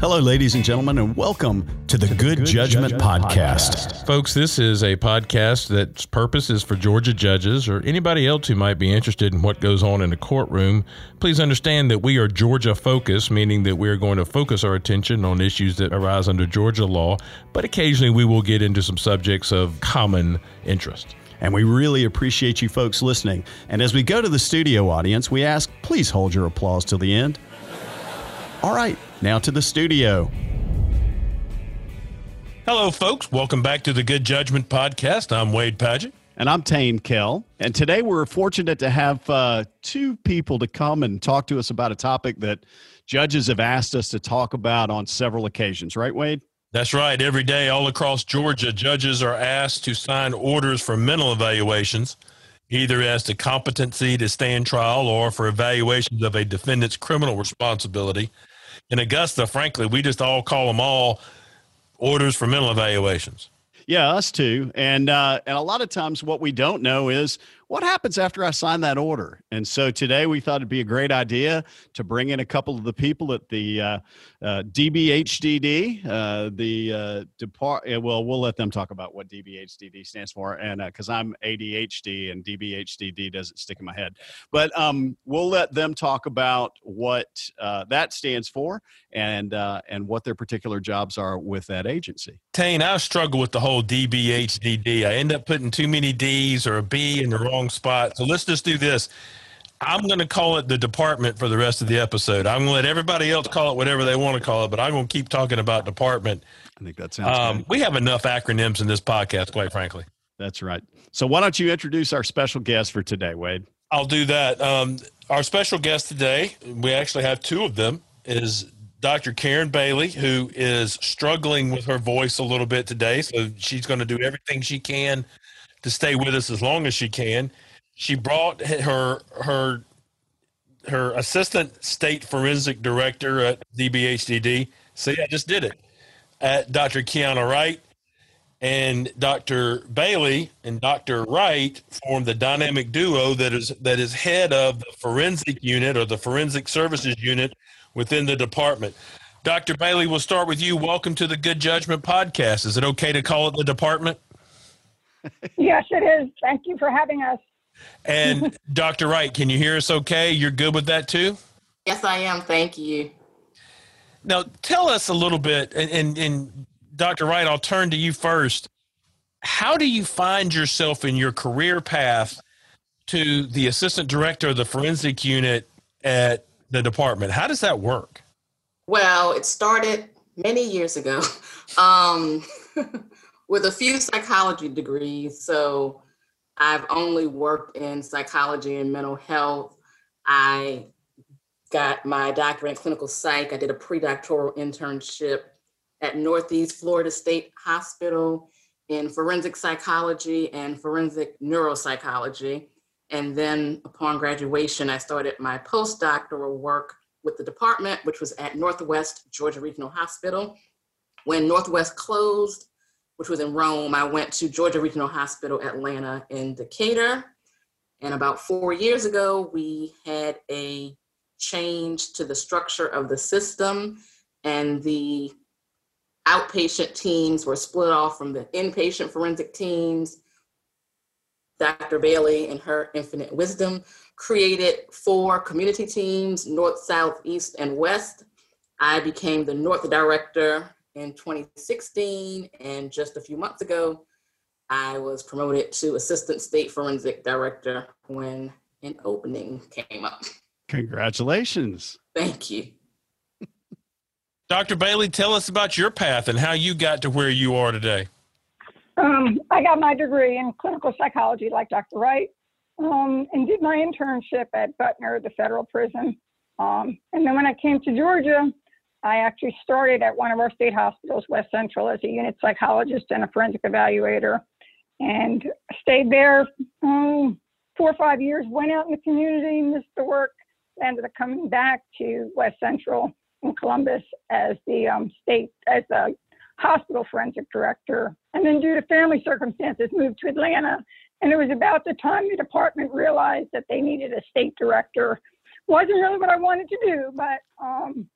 Hello, ladies and gentlemen, and welcome to the Good, Good Judgment, Judgment Podcast. Podcast. Folks, this is a podcast that's purpose is for Georgia judges or anybody else who might be interested in what goes on in the courtroom. Please understand that we are Georgia focused, meaning that we are going to focus our attention on issues that arise under Georgia law, but occasionally we will get into some subjects of common interest. And we really appreciate you folks listening. And as we go to the studio audience, we ask please hold your applause till the end. All right, now to the studio. Hello, folks. Welcome back to the Good Judgment Podcast. I'm Wade Padgett. And I'm Tain Kell. And today we're fortunate to have uh, two people to come and talk to us about a topic that judges have asked us to talk about on several occasions, right, Wade? That's right. Every day, all across Georgia, judges are asked to sign orders for mental evaluations, either as to competency to stand trial or for evaluations of a defendant's criminal responsibility in Augusta, frankly, we just all call them all orders for mental evaluations. Yeah, us too. And uh, and a lot of times, what we don't know is what happens after I sign that order? And so today we thought it'd be a great idea to bring in a couple of the people at the uh, uh, DBHDD, uh, the uh, depart. Well, we'll let them talk about what DBHDD stands for, and because uh, I'm ADHD and DBHDD doesn't stick in my head, but um, we'll let them talk about what uh, that stands for and and what their particular jobs are with that agency. Tain, I struggle with the whole DBHDD. I end up putting too many D's or a B in the wrong wrong spot. So let's just do this. I'm going to call it the department for the rest of the episode. I'm going to let everybody else call it whatever they want to call it, but I'm going to keep talking about department. I think that sounds um, We have enough acronyms in this podcast, quite frankly. That's right. So why don't you introduce our special guest for today, Wade? I'll do that. Um, our special guest today, we actually have two of them, is Dr. Karen Bailey, who is struggling with her voice a little bit today. So she's going to do everything she can to stay with us as long as she can. She brought her her her assistant state forensic director at DBHDD. See, I just did it. At Dr. Kiana Wright and Dr. Bailey and Dr. Wright formed the dynamic duo that is that is head of the forensic unit or the forensic services unit within the department. Dr. Bailey, we'll start with you. Welcome to the Good Judgment podcast. Is it okay to call it the department? Yes, it is. Thank you for having us. And Dr. Wright, can you hear us okay? You're good with that too? Yes, I am. Thank you. Now, tell us a little bit, and, and, and Dr. Wright, I'll turn to you first. How do you find yourself in your career path to the assistant director of the forensic unit at the department? How does that work? Well, it started many years ago. Um, with a few psychology degrees. So I've only worked in psychology and mental health. I got my doctorate in clinical psych. I did a pre-doctoral internship at Northeast Florida State Hospital in forensic psychology and forensic neuropsychology. And then upon graduation, I started my postdoctoral work with the department, which was at Northwest Georgia Regional Hospital. When Northwest closed, which was in Rome, I went to Georgia Regional Hospital, Atlanta, in Decatur. And about four years ago, we had a change to the structure of the system, and the outpatient teams were split off from the inpatient forensic teams. Dr. Bailey, in her infinite wisdom, created four community teams north, south, east, and west. I became the North Director in 2016, and just a few months ago, I was promoted to Assistant State Forensic Director when an opening came up. Congratulations. Thank you. Dr. Bailey, tell us about your path and how you got to where you are today. Um, I got my degree in clinical psychology, like Dr. Wright, um, and did my internship at Butner, the federal prison. Um, and then when I came to Georgia, I actually started at one of our state hospitals, West Central, as a unit psychologist and a forensic evaluator, and stayed there um, four or five years. Went out in the community, missed the work, ended up coming back to West Central in Columbus as the um, state as the hospital forensic director, and then due to family circumstances, moved to Atlanta. And it was about the time the department realized that they needed a state director. Wasn't really what I wanted to do, but um,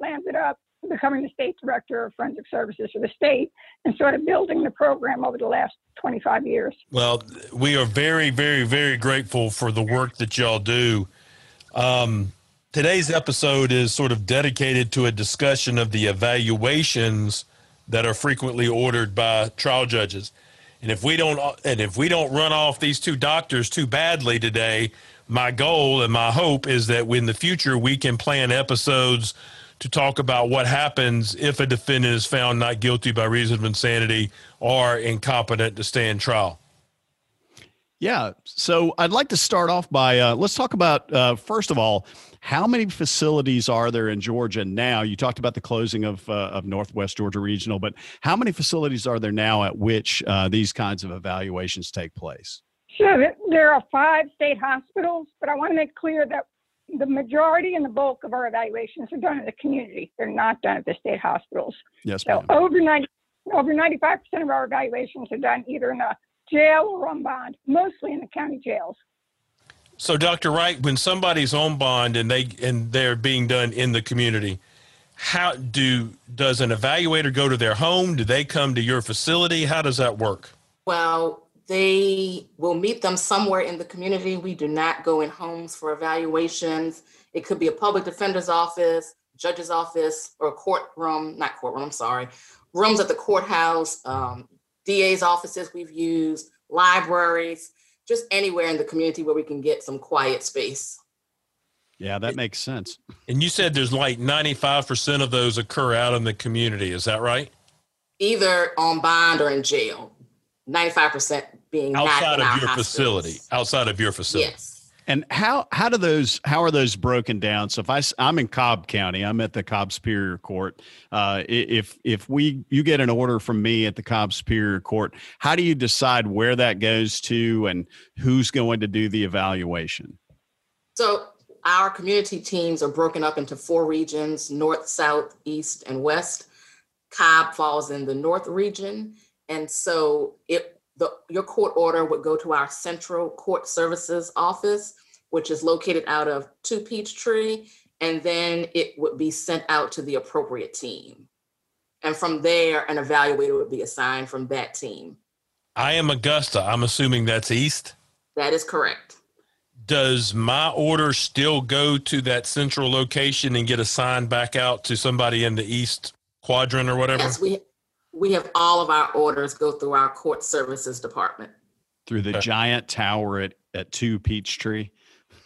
landed up becoming the state director of forensic services for the state and sort of building the program over the last 25 years. Well, we are very, very, very grateful for the work that y'all do. Um, today's episode is sort of dedicated to a discussion of the evaluations that are frequently ordered by trial judges. And if we don't and if we don't run off these two doctors too badly today, my goal and my hope is that in the future we can plan episodes to talk about what happens if a defendant is found not guilty by reason of insanity or incompetent to stand trial. Yeah. So I'd like to start off by uh, let's talk about, uh, first of all, how many facilities are there in Georgia now? You talked about the closing of, uh, of Northwest Georgia Regional, but how many facilities are there now at which uh, these kinds of evaluations take place? Sure. There are five state hospitals, but I want to make clear that the majority and the bulk of our evaluations are done in the community. They're not done at the state hospitals. Yes, So ma'am. over 90, over 95% of our evaluations are done either in a jail or on bond, mostly in the county jails. So, Dr. Wright, when somebody's on bond and they and they're being done in the community, how do does an evaluator go to their home? Do they come to your facility? How does that work? Well, they will meet them somewhere in the community. We do not go in homes for evaluations. It could be a public defender's office, judge's office, or a courtroom, not courtroom, I'm sorry, rooms at the courthouse, um, DA's offices we've used, libraries, just anywhere in the community where we can get some quiet space. Yeah, that makes sense. And you said there's like 95% of those occur out in the community. Is that right? Either on bond or in jail. 95% being not Outside in of our your hospitals. facility. Outside of your facility. Yes. And how how do those how are those broken down? So if i i'm in Cobb County, I'm at the Cobb Superior Court. Uh, if if we you get an order from me at the Cobb Superior Court, how do you decide where that goes to and who's going to do the evaluation? So our community teams are broken up into four regions, north, south, east, and west. Cobb falls in the north region. And so it the your court order would go to our central court services office, which is located out of two Peachtree, and then it would be sent out to the appropriate team. And from there, an evaluator would be assigned from that team. I am Augusta. I'm assuming that's east. That is correct. Does my order still go to that central location and get assigned back out to somebody in the east quadrant or whatever? Yes, we we have all of our orders go through our court services department. Through the Okay. giant tower at at two Peachtree.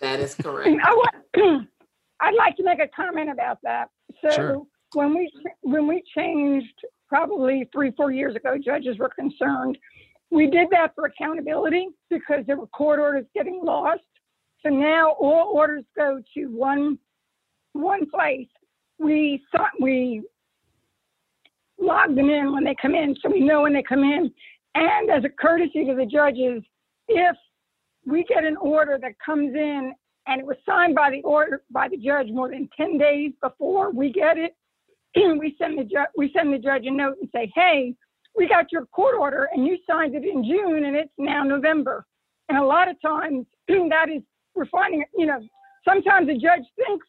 That is correct. I want, I'd like to make a comment about that. So Sure. when we when we changed probably three four years ago, judges were concerned. We did that for accountability because there were court orders getting lost. So now all orders go to one one place. We saw, we log them in when they come in, so we know when they come in. And as a courtesy to the judges, if we get an order that comes in and it was signed by the order by the judge more than 10 days before we get it we send the judge we send the judge a note and say hey we got your court order and you signed it in june and it's now november and a lot of times that is we're finding you know sometimes the judge thinks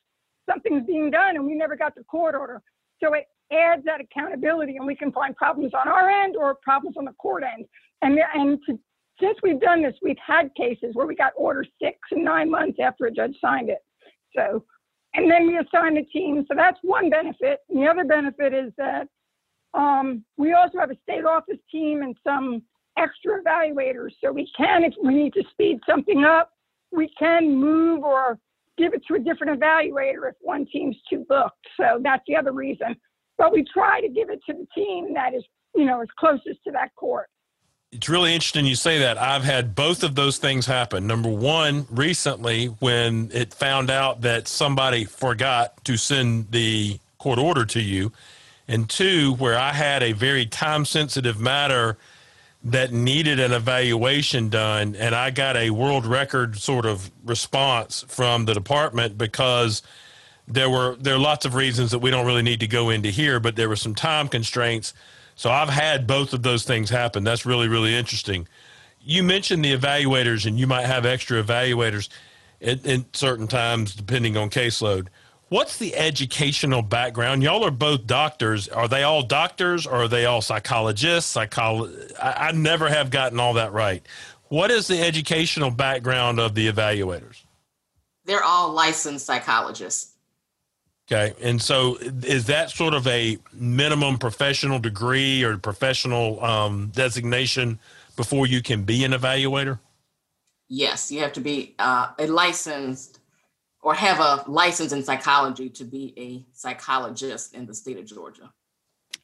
something's being done and we never got the court order so it adds that accountability and we can find problems on our end or problems on the court end and and to since we've done this, we've had cases where we got orders six and nine months after a judge signed it. So, and then we assign a team. So that's one benefit. And the other benefit is that um, we also have a state office team and some extra evaluators. So we can, if we need to speed something up, we can move or give it to a different evaluator if one team's too booked. So that's the other reason. But we try to give it to the team that is, you know, is closest to that court. it's really interesting you say that. I've had both of those things happen. Number one, recently, when it found out that somebody forgot to send the court order to you, and two, where I had a very time sensitive matter that needed an evaluation done, and I got a world record sort of response from the department because there were there are lots of reasons that we don't really need to go into here, but there were some time constraints. So I've had both of those things happen. That's really really interesting. You mentioned the evaluators, and you might have extra evaluators at, at certain times depending on caseload. What's the educational background? Y'all are both doctors. Are they all doctors or are they all psychologists? Psycholo- I, I never have gotten all that right. What is the educational background of the evaluators? They're all licensed psychologists. Okay. And so is that sort of a minimum professional degree or professional um, designation before you can be an evaluator? Yes, you have to be uh, a licensed or have a license in psychology to be a psychologist in the state of Georgia.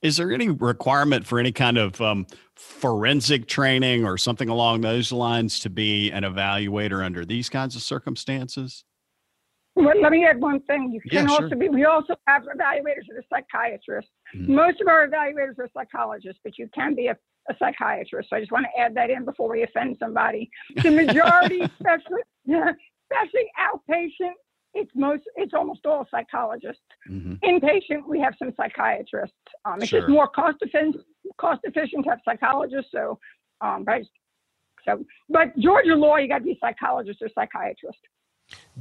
Is there any requirement for any kind of um, forensic training or something along those lines to be an evaluator under these kinds of circumstances? Well, let me add one thing. You can Yeah, also sure. be, we also have evaluators that are psychiatrists. Mhm. Most of our evaluators are psychologists, but you can be a, a psychiatrist. So I just want to add that in before we offend somebody. The majority, especially, especially outpatient, it's most, it's almost all psychologists. Mhm. Inpatient, we have some psychiatrists. Um, it's Sure. just more cost efficient, cost efficient to have psychologists. So, um, but, so, but Georgia law, you got to be a psychologist or psychiatrist.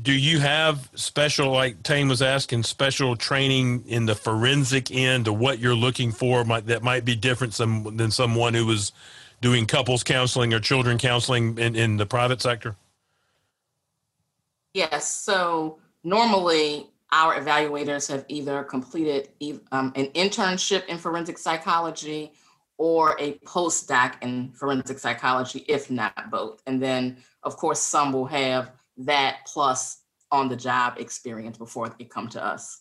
Do you have special, like Tain was asking, special training in the forensic end of what you're looking for might, that might be different some, than someone who was doing couples counseling or children counseling in, in the private sector? Yes, so normally our evaluators have either completed um, an internship in forensic psychology or a postdoc in forensic psychology, if not both. And then, of course, some will have that plus on the job experience before they come to us.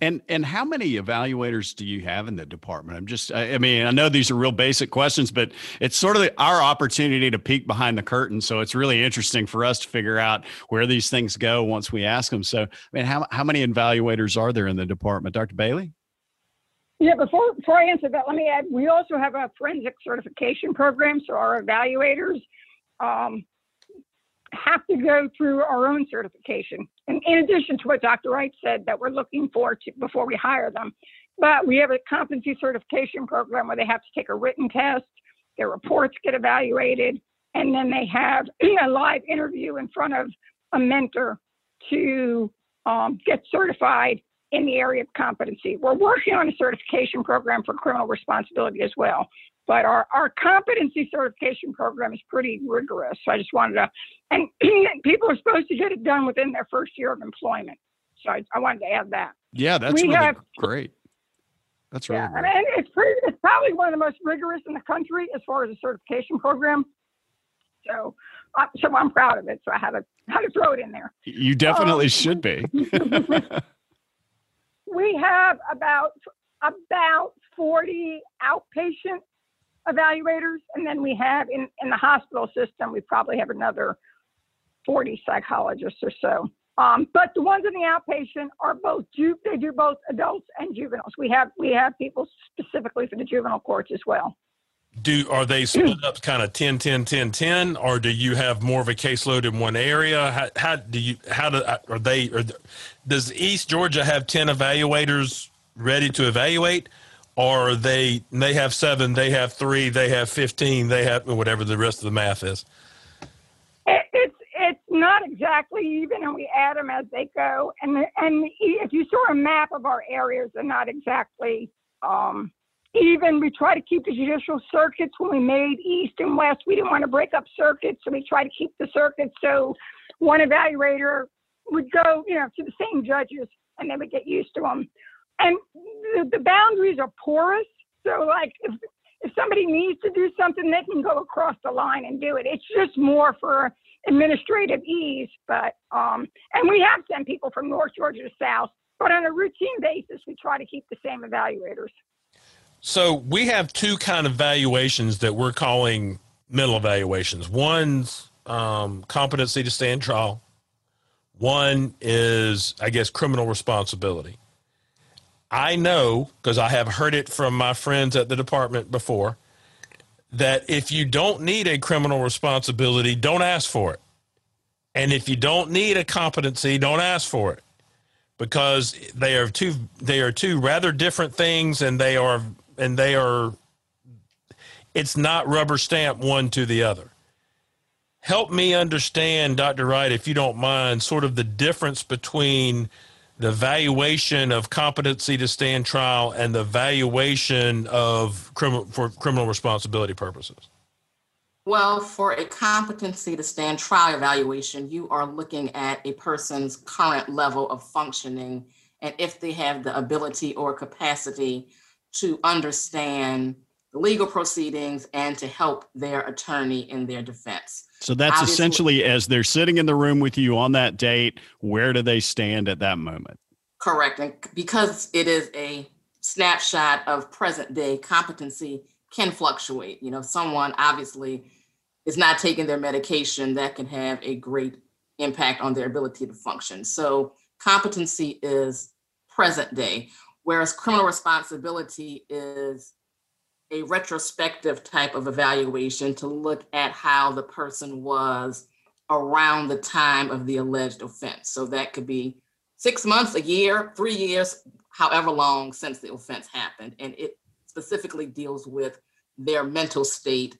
And and how many evaluators do you have in the department? I'm just I, I mean I know these are real basic questions, but it's sort of our opportunity to peek behind the curtain. So it's really interesting for us to figure out where these things go once we ask them. So I mean, how how many evaluators are there in the department, Dr. Bailey? Yeah, before before I answer that, let me add we also have a forensic certification program. So our evaluators um, have to go through our own certification. And in addition to what Dr. Wright said that we're looking for to, before we hire them. But we have a competency certification program where they have to take a written test, their reports get evaluated, and then they have a live interview in front of a mentor to um, get certified in the area of competency. We're working on a certification program for criminal responsibility as well. But our, our competency certification program is pretty rigorous. So I just wanted to, and people are supposed to get it done within their first year of employment. So I, I wanted to add that. Yeah, that's We really have- great. That's really Yeah, great. and it's pretty, it's probably one of the most rigorous in the country as far as a certification program. So, uh, so I'm proud of it. So I had to, had to throw it in there. You definitely should be. we have about about 40 outpatient evaluators and then we have in, in the hospital system we probably have another 40 psychologists or so. Um, but the ones in the outpatient are both ju- they do both adults and juveniles. We have we have people specifically for the juvenile courts as well. Do are they split up kind of 10 10 10 10 or do you have more of a caseload in one area? How, how do you how do are they or does East Georgia have 10 evaluators ready to evaluate or they they have 7, they have 3, they have 15, they have whatever the rest of the math is? it's it's not exactly even, and we add them as they go. And and if you saw a map of our areas, they're not exactly um, even. We try to keep the judicial circuits when we made east and west. We didn't want to break up circuits, so we try to keep the circuits so one evaluator would go, you know, to the same judges, and they would get used to them. And the, the boundaries are porous, so like if if somebody needs to do something, they can go across the line and do it. It's just more for administrative ease. But um, and we have sent people from North Georgia to South, but on a routine basis, we try to keep the same evaluators. So we have two kind of valuations that we're calling mental evaluations. One's um, competency to stand trial. One is, I guess, criminal responsibility. I know because I have heard it from my friends at the department before that if you don't need a criminal responsibility, don't ask for it. And if you don't need a competency, don't ask for it because they are two they are two rather different things and they are and they are it's not rubber stamp one to the other help me understand dr wright if you don't mind sort of the difference between the valuation of competency to stand trial and the valuation of criminal for criminal responsibility purposes? Well, for a competency to stand trial evaluation, you are looking at a person's current level of functioning and if they have the ability or capacity to understand the legal proceedings and to help their attorney in their defense. So that's Obviously- essentially as they're sitting in the room with you on that date, where do they stand at that moment? Correct. And because it is a snapshot of present day competency can fluctuate. You know, someone obviously is not taking their medication, that can have a great impact on their ability to function. So competency is present day, whereas criminal responsibility is a retrospective type of evaluation to look at how the person was around the time of the alleged offense. So that could be six months, a year, three years, however long since the offense happened. And it specifically deals with their mental state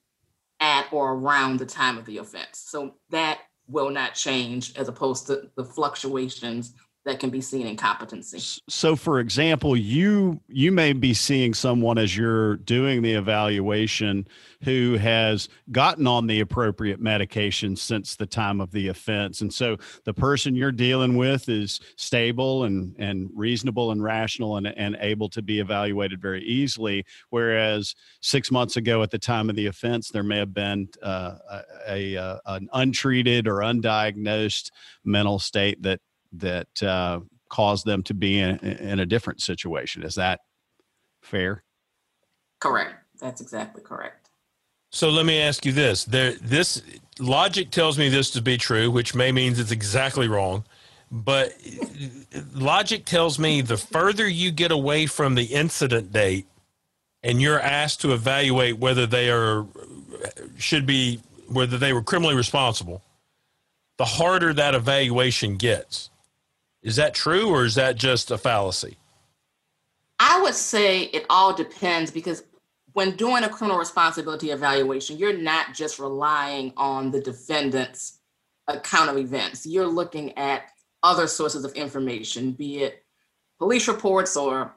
at or around the time of the offense. So that will not change as opposed to the fluctuations that can be seen in competency. So for example, you you may be seeing someone as you're doing the evaluation who has gotten on the appropriate medication since the time of the offense. And so the person you're dealing with is stable and and reasonable and rational and, and able to be evaluated very easily. Whereas six months ago at the time of the offense, there may have been uh, a, a an untreated or undiagnosed mental state that that uh, caused them to be in, in a different situation. Is that fair? Correct. That's exactly correct. So let me ask you this: there, this logic tells me this to be true, which may means it's exactly wrong. But logic tells me the further you get away from the incident date, and you're asked to evaluate whether they are should be whether they were criminally responsible, the harder that evaluation gets. Is that true, or is that just a fallacy? I would say it all depends because when doing a criminal responsibility evaluation, you're not just relying on the defendant's account of events. You're looking at other sources of information, be it police reports or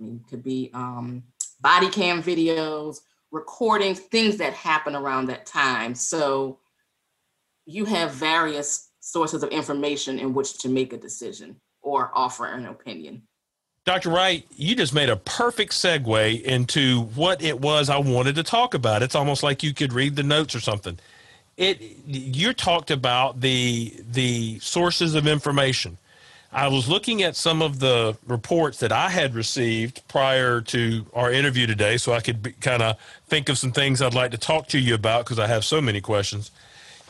I mean, could be um, body cam videos, recordings, things that happen around that time. So you have various sources of information in which to make a decision or offer an opinion. Dr. Wright, you just made a perfect segue into what it was I wanted to talk about. It's almost like you could read the notes or something. It you talked about the the sources of information. I was looking at some of the reports that I had received prior to our interview today, so I could kind of think of some things I'd like to talk to you about because I have so many questions.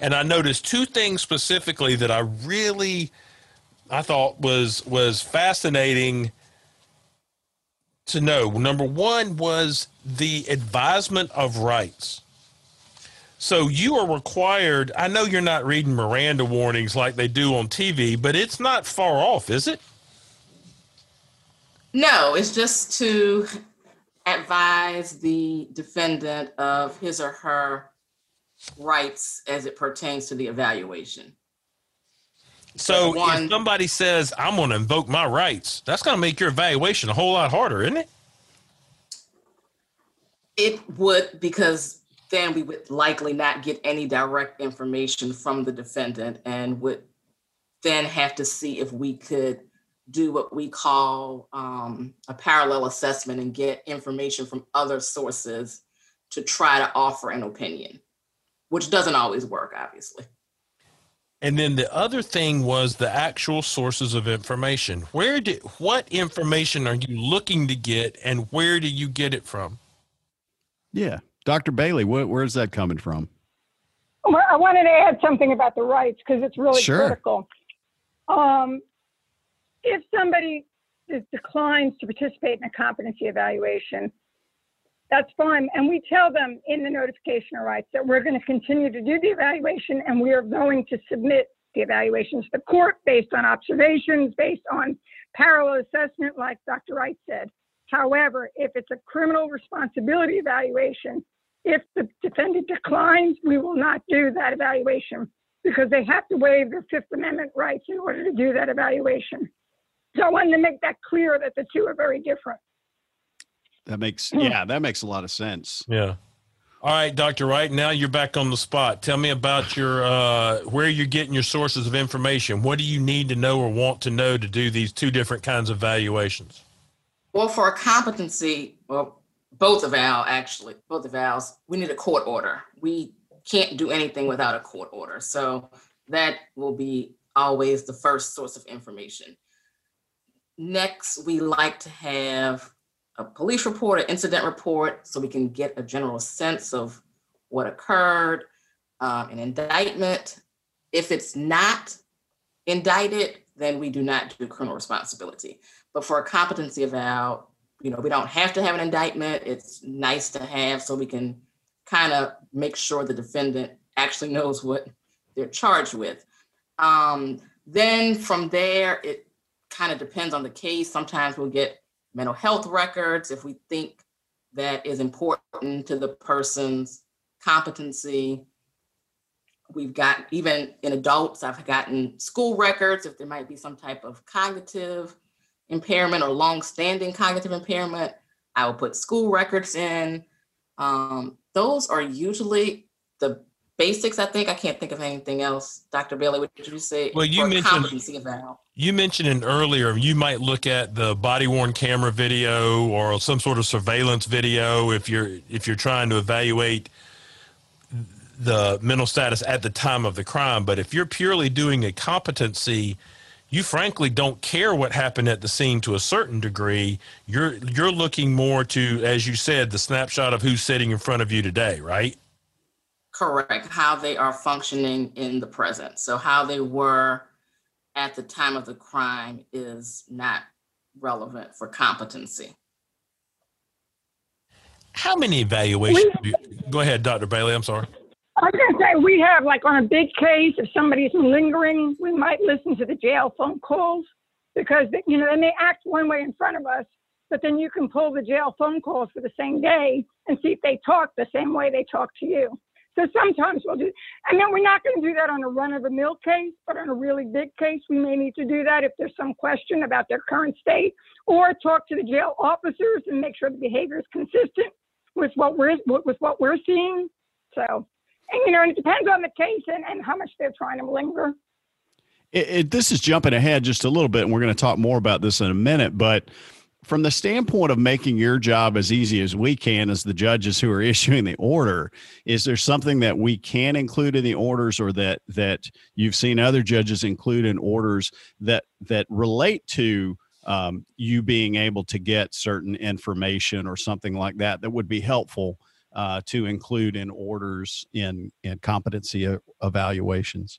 And I noticed two things specifically that I really I thought was was fascinating to know. Number one was the advisement of rights. So you are required. I know you're not reading Miranda warnings like they do on TV, but it's not far off, is it? No, it's just to advise the defendant of his or her rights as it pertains to the evaluation. So One- if somebody says, I'm going to invoke my rights, that's going to make your evaluation a whole lot harder, isn't it? It would, because then we would likely not get any direct information from the defendant and would then have to see if we could do what we call um, a parallel assessment and get information from other sources to try to offer an opinion, which doesn't always work, obviously. And then the other thing was the actual sources of information. Where did what information are you looking to get and where do you get it from? Yeah. Dr. Bailey, wh- where's that coming from? Well, I wanted to add something about the rights because it's really Sure. critical. Um, if somebody declines to participate in a competency evaluation, that's fine. And we tell them in the notification of rights that we're going to continue to do the evaluation and we are going to submit the evaluation to the court based on observations, based on parallel assessment, like Dr. Wright said. However, if it's a criminal responsibility evaluation, if the defendant declines, we will not do that evaluation because they have to waive their Fifth Amendment rights in order to do that evaluation. So I wanted to make that clear that the two are very different. That makes Hmm. yeah, that makes a lot of sense. Yeah. All right, Dr. Wright, now you're back on the spot. Tell me about your uh, where you're getting your sources of information. What do you need to know or want to know to do these two different kinds of valuations? Well, for a competency, well, both of our actually, both of ours, we need a court order. We can't do anything without a court order. So that will be always the first source of information. Next, we like to have a police report, an incident report, so we can get a general sense of what occurred, um, an indictment. If it's not indicted, then we do not do criminal responsibility. But for a competency eval, you know, we don't have to have an indictment. It's nice to have so we can kind of make sure the defendant actually knows what they're charged with. Um, then from there, it kind of depends on the case. Sometimes we'll get mental health records if we think that is important to the person's competency. We've got, even in adults, I've gotten school records if there might be some type of cognitive impairment or long-standing cognitive impairment. I will put school records in. Um, those are usually the basics, I think. I can't think of anything else. Dr. Bailey, what did you say? Well, you mentioned- You mentioned it earlier, you might look at the body worn camera video or some sort of surveillance video if you're if you're trying to evaluate the mental status at the time of the crime. But if you're purely doing a competency, you frankly don't care what happened at the scene to a certain degree. You're you're looking more to, as you said, the snapshot of who's sitting in front of you today, right? Correct. How they are functioning in the present. So how they were at the time of the crime is not relevant for competency. How many evaluations? do you- go ahead, Dr. Bailey. I'm sorry. I was going to say, we have, like, on a big case, if somebody's lingering, we might listen to the jail phone calls because, you know, they may act one way in front of us, but then you can pull the jail phone calls for the same day and see if they talk the same way they talk to you. So sometimes we'll do, and then we're not going to do that on a run of the mill case, but on a really big case, we may need to do that if there's some question about their current state or talk to the jail officers and make sure the behavior is consistent with what we're, with what we're seeing. So, and you know, it depends on the case and, and how much they're trying to linger. It, it, this is jumping ahead just a little bit, and we're going to talk more about this in a minute. But from the standpoint of making your job as easy as we can as the judges who are issuing the order, is there something that we can include in the orders, or that that you've seen other judges include in orders that that relate to um, you being able to get certain information or something like that that would be helpful uh, to include in orders in in competency evaluations?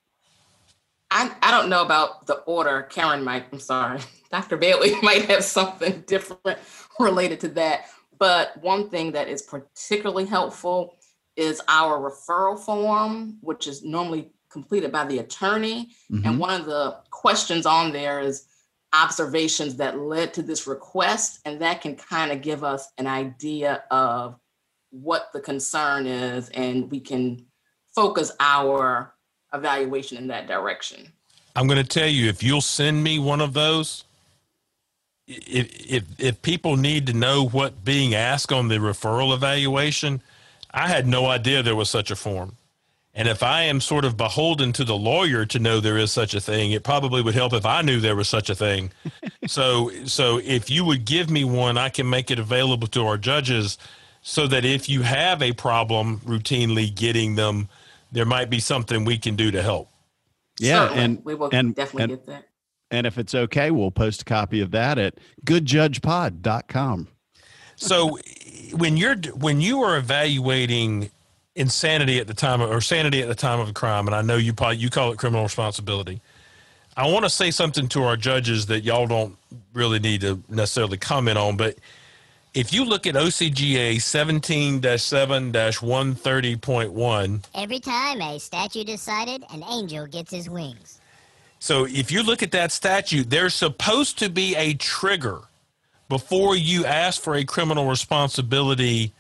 I, I don't know about the order. Karen might, I'm sorry, Dr. Bailey might have something different related to that. But one thing that is particularly helpful is our referral form, which is normally completed by the attorney. Mhm. And one of the questions on there is observations that led to this request. And that can kind of give us an idea of what the concern is, and we can focus our evaluation in that direction. I'm going to tell you if you'll send me one of those. If if if people need to know what being asked on the referral evaluation, I had no idea there was such a form. And if I am sort of beholden to the lawyer to know there is such a thing, it probably would help if I knew there was such a thing. so so if you would give me one, I can make it available to our judges so that if you have a problem routinely getting them, there might be something we can do to help. Yeah, Certainly. and we will and- definitely and- get that. And if it's okay, we'll post a copy of that at goodjudgepod.com. So when you're when you are evaluating insanity at the time of, or sanity at the time of a crime, and I know you probably you call it criminal responsibility. I want to say something to our judges that y'all don't really need to necessarily comment on, but if you look at OCGA 17 7 130.1, Every time a statute is cited, an angel gets his wings. So if you look at that statute, there's supposed to be a trigger before you ask for a criminal responsibility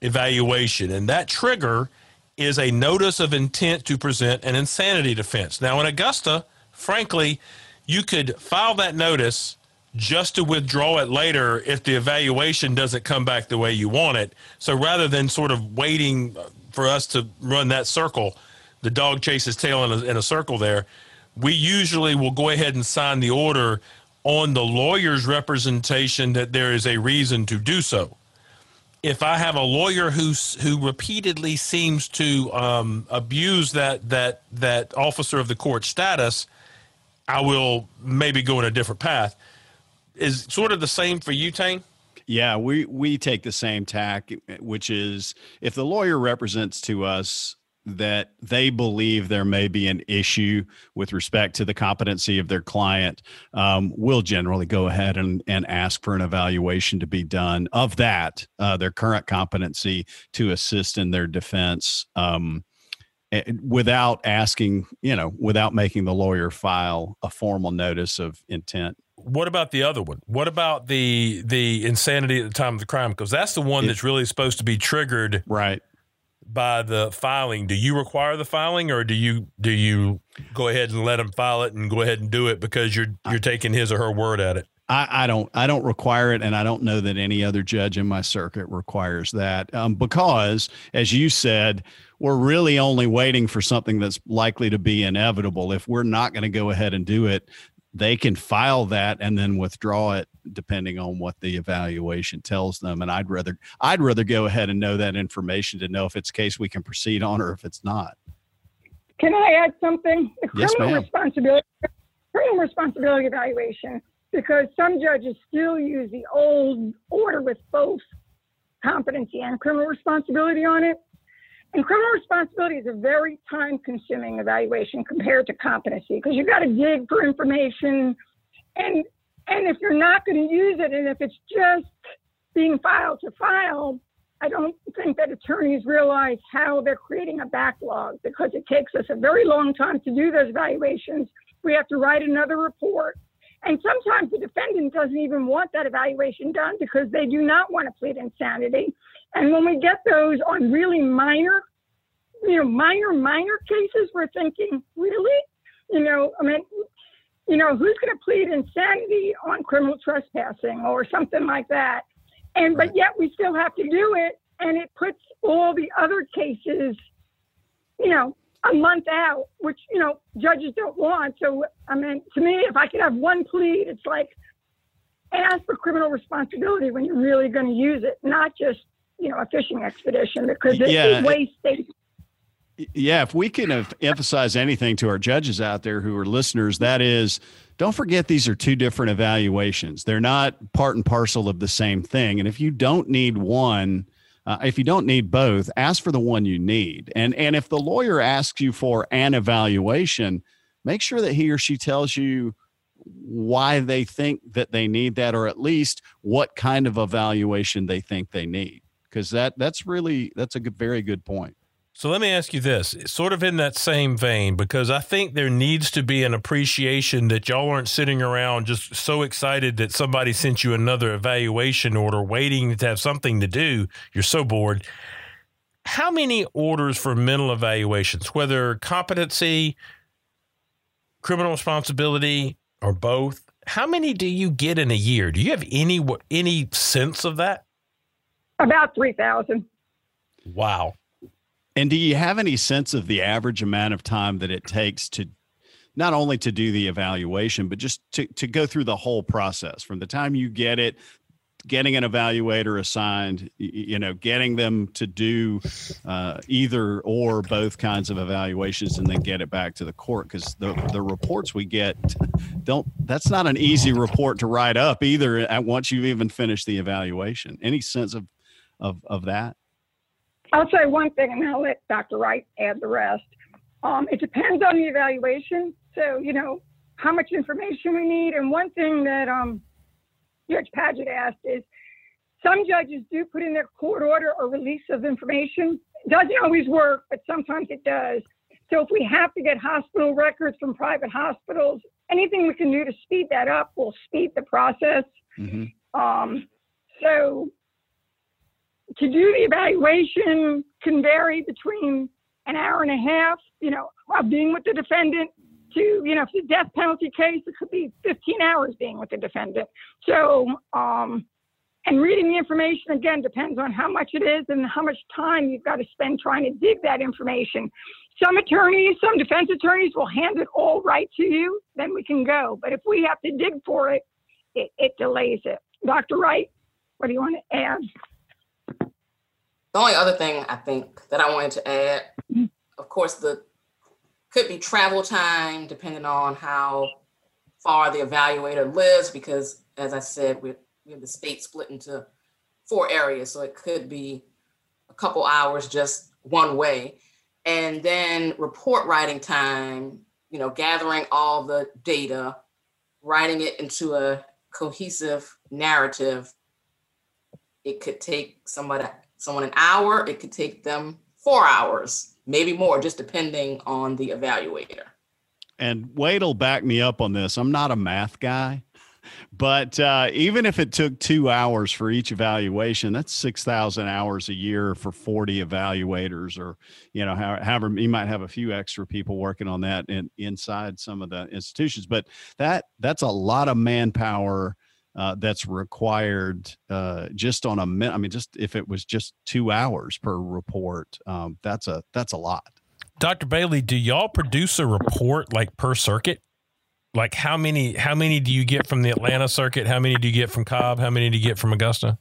evaluation. And that trigger is a notice of intent to present an insanity defense. Now, in Augusta, frankly, you could file that notice just to withdraw it later if the evaluation doesn't come back the way you want it. So rather than sort of waiting for us to run that circle, the dog chases tail in a, in a circle there, we usually will go ahead and sign the order on the lawyer's representation that there is a reason to do so. If I have a lawyer who who repeatedly seems to um, abuse that that that officer of the court status, I will maybe go in a different path. Is sort of the same for you, Tain? Yeah, we we take the same tack, which is if the lawyer represents to us that they believe there may be an issue with respect to the competency of their client, um, we'll generally go ahead and, and ask for an evaluation to be done of that, uh, their current competency to assist in their defense. Um, without asking, you know, without making the lawyer file a formal notice of intent. What about the other one? What about the the insanity at the time of the crime? Because that's the one that's really supposed to be triggered, right? By the filing. Do you require the filing, or do you do you go ahead and let him file it and go ahead and do it because you're you're taking his or her word at it? I, I, don't I don't require it, and I don't know that any other judge in my circuit requires that um, because, as you said, we're really only waiting for something that's likely to be inevitable. If we're not going to go ahead and do it, they can file that and then withdraw it depending on what the evaluation tells them. And I'd rather I'd rather go ahead and know that information to know if it's a case we can proceed on or if it's not. Can I add something? The criminal yes, ma'am. responsibility criminal responsibility evaluation because some judges still use the old order with both competency and criminal responsibility on it. And criminal responsibility is a very time consuming evaluation compared to competency because you've got to dig for information. And, and if you're not going to use it, and if it's just being filed to file, I don't think that attorneys realize how they're creating a backlog because it takes us a very long time to do those evaluations. We have to write another report. And sometimes the defendant doesn't even want that evaluation done because they do not want to plead insanity. And when we get those on really minor, you know, minor, minor cases, we're thinking, really? You know, I mean, you know, who's going to plead insanity on criminal trespassing or something like that? And, but yet we still have to do it. And it puts all the other cases, you know, a month out, which, you know, judges don't want. So, I mean, to me, if I could have one plea, it's like ask for criminal responsibility when you're really going to use it, not just, you know, a fishing expedition because it, yeah. it wastes yeah, if we can emphasize anything to our judges out there who are listeners, that is don't forget these are two different evaluations. They're not part and parcel of the same thing. And if you don't need one, uh, if you don't need both, ask for the one you need. And and if the lawyer asks you for an evaluation, make sure that he or she tells you why they think that they need that, or at least what kind of evaluation they think they need. Because that that's really that's a good, very good point. So let me ask you this, sort of in that same vein, because I think there needs to be an appreciation that y'all aren't sitting around just so excited that somebody sent you another evaluation order waiting to have something to do. You're so bored. How many orders for mental evaluations, whether competency, criminal responsibility, or both, how many do you get in a year? Do you have any any sense of that? About 3,000. Wow. And do you have any sense of the average amount of time that it takes to not only to do the evaluation, but just to, to go through the whole process from the time you get it, getting an evaluator assigned, you know, getting them to do uh, either or both kinds of evaluations and then get it back to the court because the, the reports we get don't, that's not an easy report to write up either once you've even finished the evaluation. Any sense of, of, of that? I'll say one thing and I'll let Dr. Wright add the rest. Um, it depends on the evaluation. So, you know, how much information we need. And one thing that um, Judge Padgett asked is some judges do put in their court order a release of information. It doesn't always work, but sometimes it does. So if we have to get hospital records from private hospitals, anything we can do to speed that up will speed the process. Mm-hmm. Um, so to do the evaluation can vary between an hour and a half, you know, of being with the defendant to, you know, if it's a death penalty case, it could be 15 hours being with the defendant. So, um, and reading the information again depends on how much it is and how much time you've got to spend trying to dig that information. Some attorneys, some defense attorneys will hand it all right to you, then we can go. But if we have to dig for it, it, it delays it. Dr. Wright, what do you want to add? The only other thing I think that I wanted to add, of course, the could be travel time depending on how far the evaluator lives, because as I said, we we have the state split into four areas, so it could be a couple hours just one way. And then report writing time, you know, gathering all the data, writing it into a cohesive narrative. It could take somebody someone an hour, it could take them four hours, maybe more, just depending on the evaluator. And Wade will back me up on this. I'm not a math guy, but uh, even if it took two hours for each evaluation, that's 6,000 hours a year for 40 evaluators, or, you know, however, you might have a few extra people working on that in, inside some of the institutions, but that that's a lot of manpower uh, that's required uh, just on a minute. I mean, just if it was just two hours per report, um, that's a that's a lot. Dr. Bailey, do y'all produce a report like per circuit? Like how many how many do you get from the Atlanta circuit? How many do you get from Cobb? How many do you get from Augusta?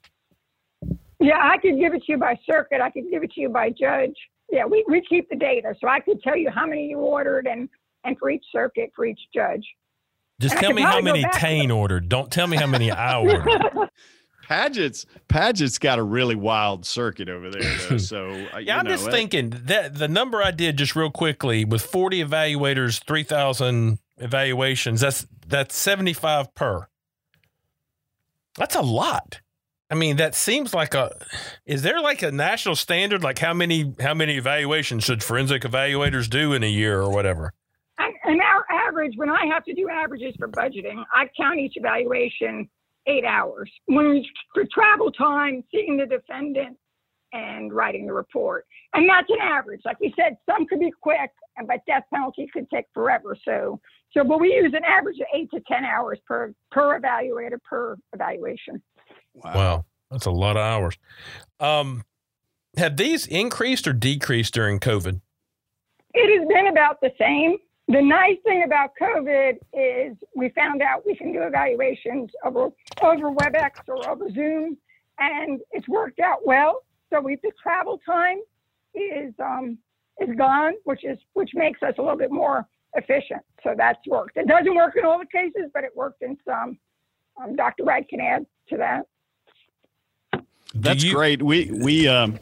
Yeah, I could give it to you by circuit. I could give it to you by judge. Yeah, we, we keep the data, so I could tell you how many you ordered and and for each circuit for each judge. Just tell me how many Tain ordered. Don't tell me how many I ordered. Padgett's Padgett's got a really wild circuit over there, though. So uh, yeah, I'm know, just thinking that the number I did just real quickly with 40 evaluators, 3,000 evaluations. That's that's 75 per. That's a lot. I mean, that seems like a. Is there like a national standard? Like how many how many evaluations should forensic evaluators do in a year or whatever? And our average, when I have to do averages for budgeting, I count each evaluation eight hours. When for travel time, seeing the defendant and writing the report, and that's an average. Like we said, some could be quick, and but death penalty could take forever. So, so but we use an average of eight to ten hours per per evaluator per evaluation. Wow, wow. that's a lot of hours. Um, have these increased or decreased during COVID? It has been about the same. The nice thing about COVID is we found out we can do evaluations over over WebEx or over Zoom, and it's worked out well. So we the travel time is um, is gone, which is which makes us a little bit more efficient. So that's worked. It doesn't work in all the cases, but it worked in some. Um, Dr. Wright can add to that. That's you- great. We we um,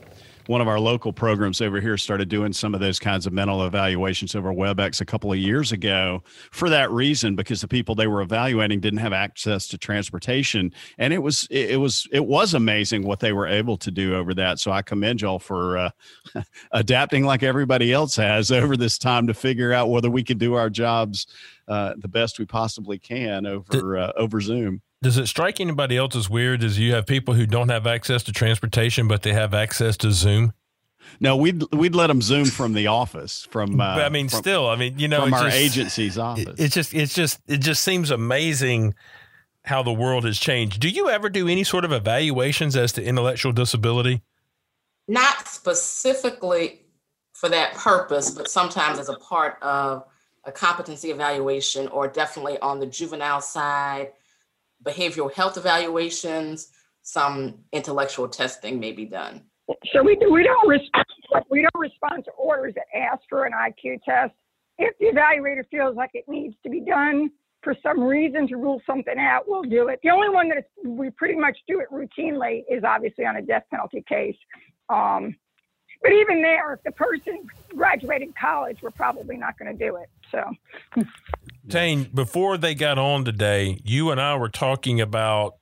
one of our local programs over here started doing some of those kinds of mental evaluations over WebEx a couple of years ago for that reason, because the people they were evaluating didn't have access to transportation. And it was, it was, it was amazing what they were able to do over that. So I commend y'all for uh, adapting like everybody else has over this time to figure out whether we can do our jobs uh, the best we possibly can over, uh, over Zoom. Does it strike anybody else as weird as you have people who don't have access to transportation, but they have access to Zoom? No, we'd we'd let them Zoom from the office. From uh, I mean, from, still, I mean, you know, from our just, agency's office. It, it's just it's just it just seems amazing how the world has changed. Do you ever do any sort of evaluations as to intellectual disability? Not specifically for that purpose, but sometimes as a part of a competency evaluation, or definitely on the juvenile side behavioral health evaluations, some intellectual testing may be done. So we, we don't respond, we don't respond to orders that ask for an IQ test. If the evaluator feels like it needs to be done for some reason to rule something out, we'll do it. The only one that we pretty much do it routinely is obviously on a death penalty case. Um, but even there, if the person graduated college, we're probably not going to do it. So, Tain, before they got on today, you and I were talking about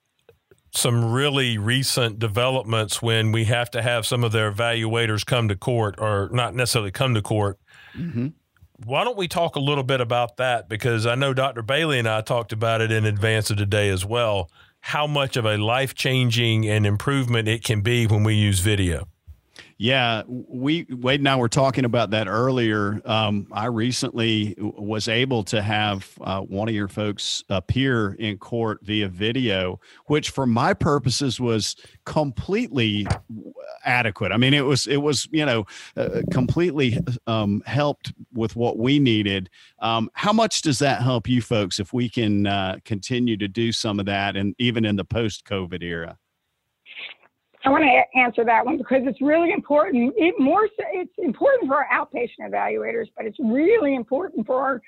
some really recent developments when we have to have some of their evaluators come to court, or not necessarily come to court. Mm-hmm. Why don't we talk a little bit about that? Because I know Dr. Bailey and I talked about it in advance of today as well. How much of a life changing and improvement it can be when we use video. Yeah, we Wade and I were talking about that earlier. Um, I recently was able to have uh, one of your folks appear in court via video, which for my purposes was completely adequate. I mean, it was it was you know uh, completely um, helped with what we needed. Um, how much does that help you folks if we can uh, continue to do some of that, and even in the post-COVID era? I want to answer that one because it's really important. It more so, it's important for our outpatient evaluators, but it's really important for our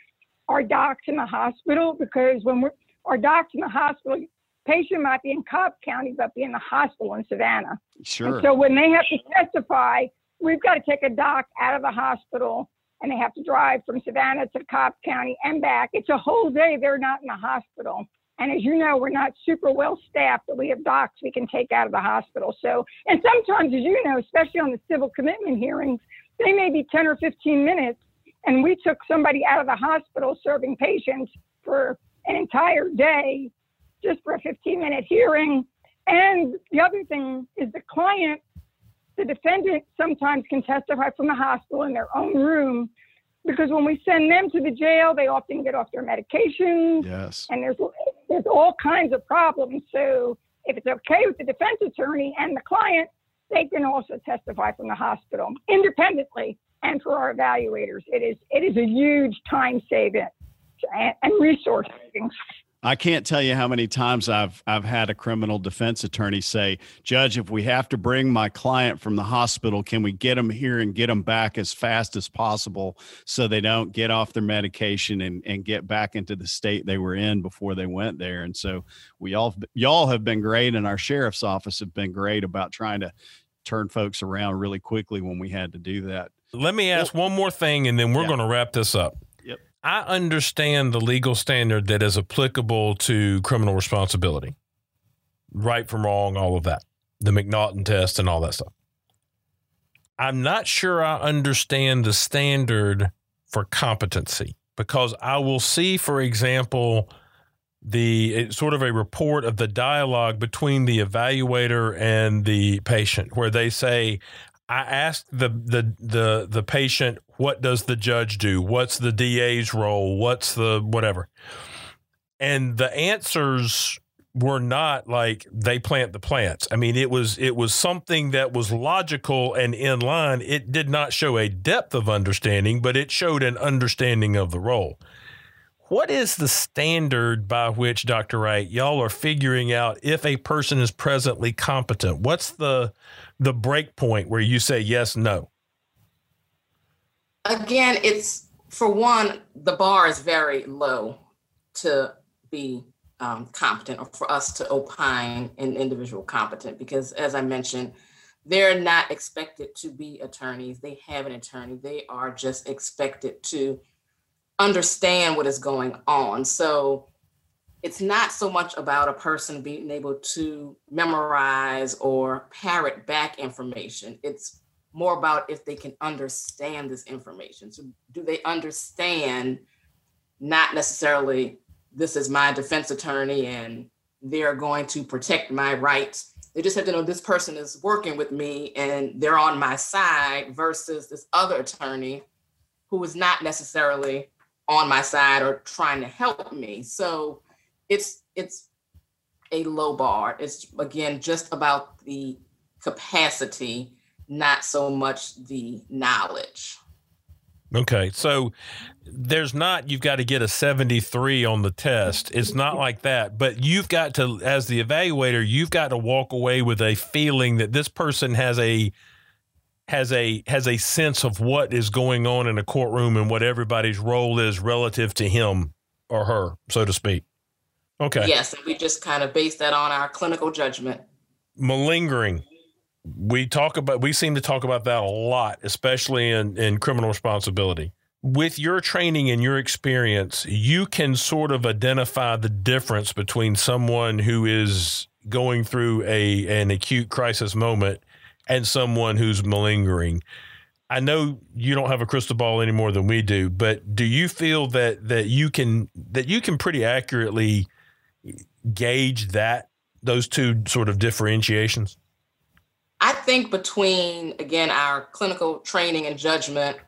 our docs in the hospital because when we're our docs in the hospital, patient might be in Cobb County but be in the hospital in Savannah. Sure. And so when they have to testify, we've got to take a doc out of the hospital and they have to drive from Savannah to Cobb County and back. It's a whole day they're not in the hospital. And as you know, we're not super well staffed, but we have docs we can take out of the hospital. So, and sometimes, as you know, especially on the civil commitment hearings, they may be 10 or 15 minutes. And we took somebody out of the hospital serving patients for an entire day just for a 15 minute hearing. And the other thing is the client, the defendant sometimes can testify from the hospital in their own room because when we send them to the jail, they often get off their medications. Yes. And there's there's all kinds of problems. So if it's okay with the defense attorney and the client, they can also testify from the hospital independently. And for our evaluators, it is it is a huge time saving and, and resource savings. I can't tell you how many times I've I've had a criminal defense attorney say, "Judge, if we have to bring my client from the hospital, can we get them here and get them back as fast as possible so they don't get off their medication and and get back into the state they were in before they went there?" And so we all y'all have been great, and our sheriff's office have been great about trying to turn folks around really quickly when we had to do that. Let me ask one more thing, and then we're yeah. going to wrap this up. I understand the legal standard that is applicable to criminal responsibility, right from wrong, all of that, the McNaughton test and all that stuff. I'm not sure I understand the standard for competency because I will see, for example, the sort of a report of the dialogue between the evaluator and the patient where they say I asked the the the the patient, "What does the judge do? What's the DA's role? What's the whatever?" And the answers were not like they plant the plants. I mean, it was it was something that was logical and in line. It did not show a depth of understanding, but it showed an understanding of the role. What is the standard by which, Dr. Wright, y'all are figuring out if a person is presently competent? What's the the break point where you say yes, no? Again, it's for one, the bar is very low to be um, competent or for us to opine an individual competent because, as I mentioned, they're not expected to be attorneys. They have an attorney. They are just expected to understand what is going on. So it's not so much about a person being able to memorize or parrot back information. It's more about if they can understand this information. So, do they understand not necessarily this is my defense attorney and they're going to protect my rights? They just have to know this person is working with me and they're on my side versus this other attorney who is not necessarily on my side or trying to help me. So, it's it's a low bar. It's again just about the capacity, not so much the knowledge. Okay. So there's not, you've got to get a 73 on the test. It's not like that. But you've got to, as the evaluator, you've got to walk away with a feeling that this person has a, has a has a sense of what is going on in a courtroom and what everybody's role is relative to him or her, so to speak. Okay. Yes, and we just kind of base that on our clinical judgment. Malingering. We talk about we seem to talk about that a lot, especially in, in criminal responsibility. With your training and your experience, you can sort of identify the difference between someone who is going through a an acute crisis moment and someone who's malingering. I know you don't have a crystal ball any more than we do, but do you feel that that you can that you can pretty accurately gauge that those two sort of differentiations? I think between, again, our clinical training and judgment,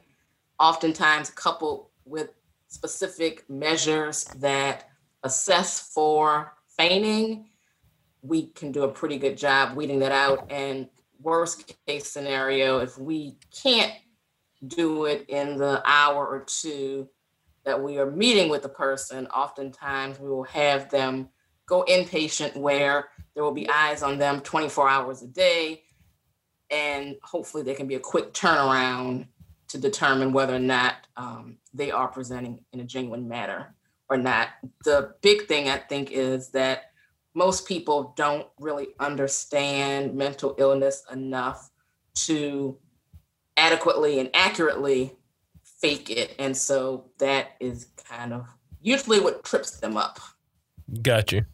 oftentimes coupled with specific measures that assess for feigning, we can do a pretty good job weeding that out. And worst case scenario, if we can't do it in the hour or two that we are meeting with the person, oftentimes we will have them go inpatient where there will be eyes on them 24 hours a day. And hopefully, there can be a quick turnaround to determine whether or not um, they are presenting in a genuine manner or not. The big thing I think is that most people don't really understand mental illness enough to adequately and accurately fake it. And so that is kind of usually what trips them up. Got you.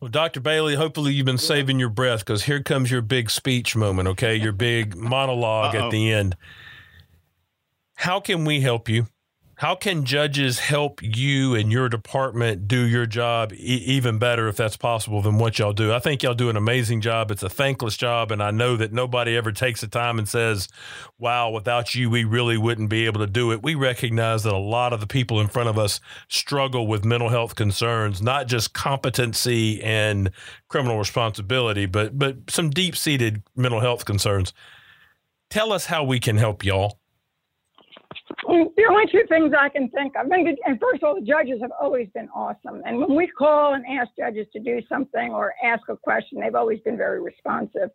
Well, Dr. Bailey, hopefully you've been saving your breath because here comes your big speech moment, okay? Your big monolog at the end. How can we help you? How can judges help you and your department do your job e- even better, if that's possible, than what y'all do? I think y'all do an amazing job. It's a thankless job, and I know that nobody ever takes the time and says, "Wow, without you, we really wouldn't be able to do it." We recognize that a lot of the people in front of us struggle with mental health concerns, not just competency and criminal responsibility, but but some deep seated mental health concerns. Tell us how we can help y'all. The only two things I can think of, and first of all, the judges have always been awesome. And when we call and ask judges to do something or ask a question, they've always been very responsive.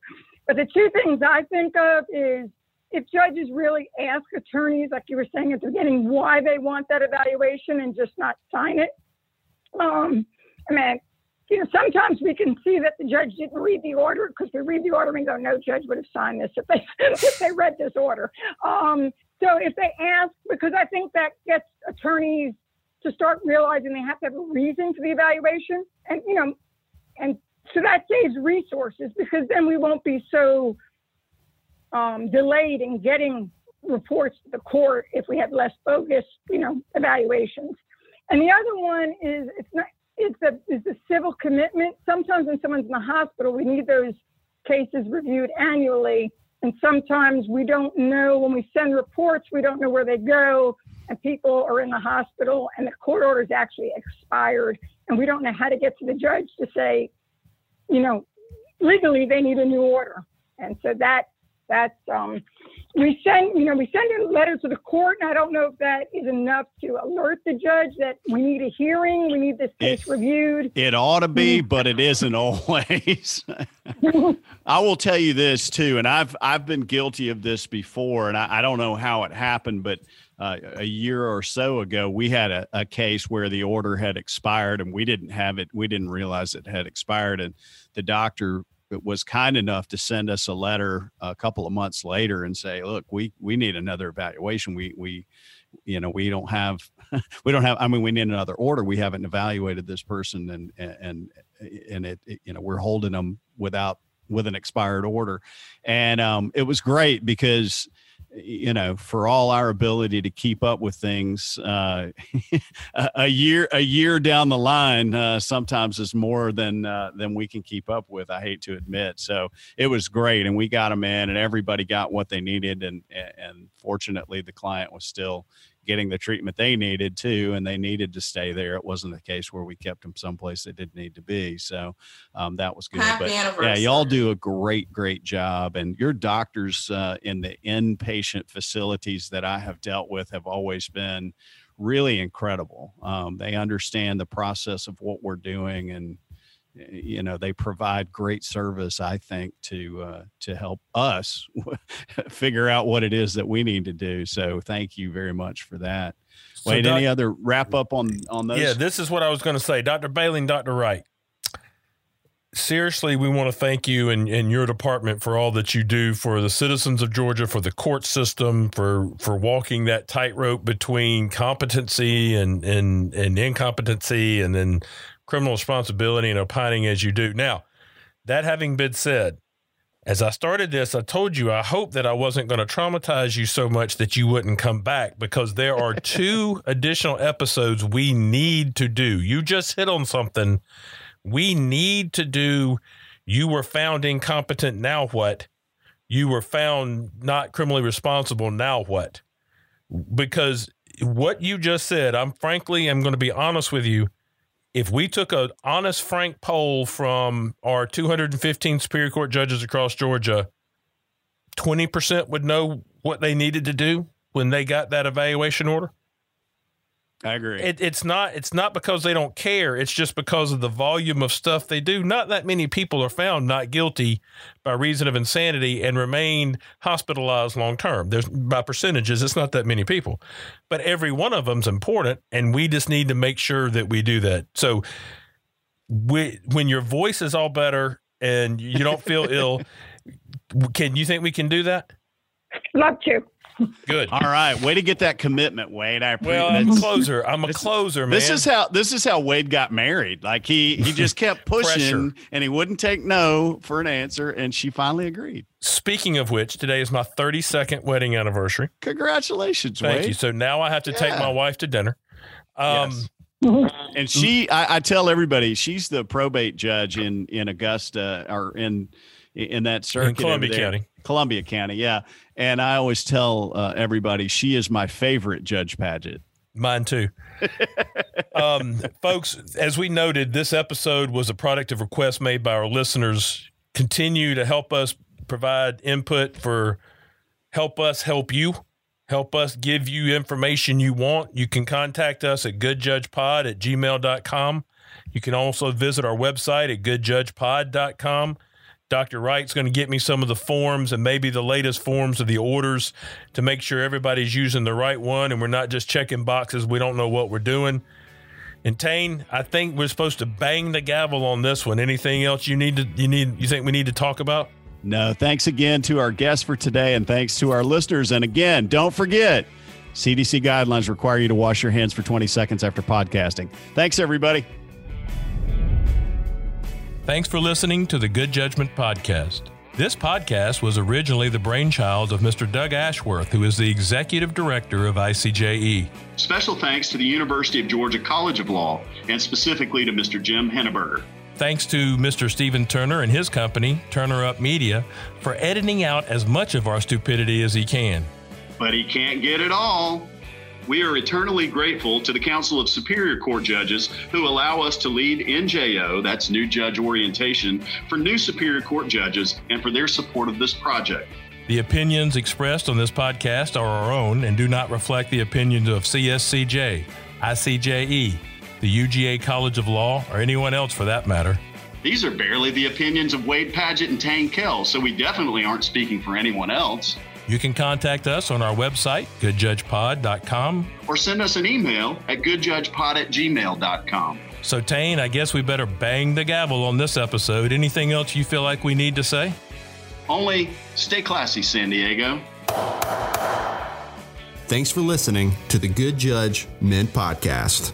But the two things I think of is if judges really ask attorneys, like you were saying at the beginning, why they want that evaluation and just not sign it. Um, I mean, you know, sometimes we can see that the judge didn't read the order because we read the order and go, no judge would have signed this if they if they read this order. Um, so if they ask, because I think that gets attorneys to start realizing they have to have a reason for the evaluation, and you know, and so that saves resources because then we won't be so um, delayed in getting reports to the court if we have less focused, you know, evaluations. And the other one is it's not it's a is the civil commitment. Sometimes when someone's in the hospital, we need those cases reviewed annually and sometimes we don't know when we send reports, we don't know where they go. And people are in the hospital and the court order is actually expired. And we don't know how to get to the judge to say, you know, legally they need a new order. And so that that's um, we send you know we send a letter to the court and i don't know if that is enough to alert the judge that we need a hearing we need this case it, reviewed it ought to be mm. but it isn't always i will tell you this too and i've i've been guilty of this before and i, I don't know how it happened but uh, a year or so ago, we had a, a, case where the order had expired and we didn't have it. We didn't realize it had expired. And the doctor was kind enough to send us a letter a couple of months later and say, "Look, we we need another evaluation. We we you know we don't have we don't have i mean we need another order we haven't evaluated this person and and and it, it you know we're holding them without with an expired order and um, it was great because you know for all our ability to keep up with things uh, a year a year down the line uh, sometimes is more than uh, than we can keep up with i hate to admit. So it was great and we got them in and everybody got what they needed and and fortunately the client was still getting the treatment they needed too, and they needed to stay there. It wasn't the case where we kept them someplace they didn't need to be. So um, that was good. Happy but yeah, y'all do a great, great job, and your doctors uh, in the inpatient facilities that I have dealt with have always been really incredible. Um, they understand the process of what we're doing and you know they provide great service i think to uh, to help us figure out what it is that we need to do so thank you very much for that. So wait doc- any other wrap up on on those? Yeah this is what i was going to say dr bailey and dr wright. Seriously we want to thank you and, and your department for all that you do for the citizens of georgia for the court system for for walking that tightrope between competency and and and incompetency and then criminal responsibility and opining as you do. Now, that having been said, as I started this, I told you I hope that I wasn't going to traumatize you so much that you wouldn't come back because there are two additional episodes we need to do. You just hit on something. We need to do You Were Found Incompetent, Now What? you were found not criminally responsible. Now what? Because what you just said, I'm frankly, I'm going to be honest with you. If we took an honest, frank poll from our 215 Superior Court judges across Georgia, 20% would know what they needed to do when they got that evaluation order. I agree. It, it's not. It's not because they don't care. It's just because of the volume of stuff they do. Not that many people are found not guilty by reason of insanity and remain hospitalized long term. There's by percentages. It's not that many people, but every one of them's important, and we just need to make sure that we do that. So, we, when your voice is all better and you don't feel ill, can you think we can do that? Love to. Good. All right, way to get that commitment, Wade. I appreciate Well, I'm a closer. I'm a This- closer, man. This is how this is how Wade got married. Like he he just kept pushing and he wouldn't take no for an answer, and she finally agreed. Speaking of which, today is my 32nd wedding anniversary. Congratulations, Thank Wade. you. So now I have to take my wife to dinner. Um, Yes. And she, I, I tell everybody, she's the probate judge in in Augusta or in in that circuit in Columbia. County. Columbia County, yeah. And I always tell uh, everybody she is my favorite Judge Padgett. Mine too. um, folks, as we noted, this episode was a product of requests made by our listeners. Continue to help us provide input for help us help you, help us give you information you want. You can contact us at goodjudgepod at gmail.com. You can also visit our website at goodjudgepod.com. Dr. Wright's going to get me some of the forms and maybe the latest forms of the orders to make sure everybody's using the right one and we're not just checking boxes. We don't know what we're doing. And Tain, I think we're supposed to bang the gavel on this one. Anything else you need to you need you think we need to talk about? No, thanks again to our guests for today, and thanks to our listeners. And again, don't forget, CDC guidelines require you to wash your hands for 20 seconds after podcasting. Thanks, everybody. Thanks for listening to the Good Judgment Podcast. This podcast was originally the brainchild of Mr. Doug Ashworth, who is the executive director of ICJE. Special thanks to the University of Georgia College of Law, and specifically to Mr. Jim Henneberger. Thanks to Mr. Stephen Turner and his company, Turner Up Media, for editing out as much of our stupidity as he can. But he can't get it all. We are eternally grateful to the Council of Superior Court Judges who allow us to lead NJO, that's New Judge Orientation, for new Superior Court judges and for their support of this project. The opinions expressed on this podcast are our own and do not reflect the opinions of CSCJ, ICJE, the UGA College of Law, or anyone else for that matter. These are barely the opinions of Wade Padgett and Tain Kell, so we definitely aren't speaking for anyone else. You can contact us on our website, goodjudgepod.com. Or send us an email at goodjudgepod at gmail.com. So, Tain, I guess we better bang the gavel on this episode. Anything else you feel like we need to say? Only stay classy, San Diego. Thanks for listening to the Good Judge Men Podcast.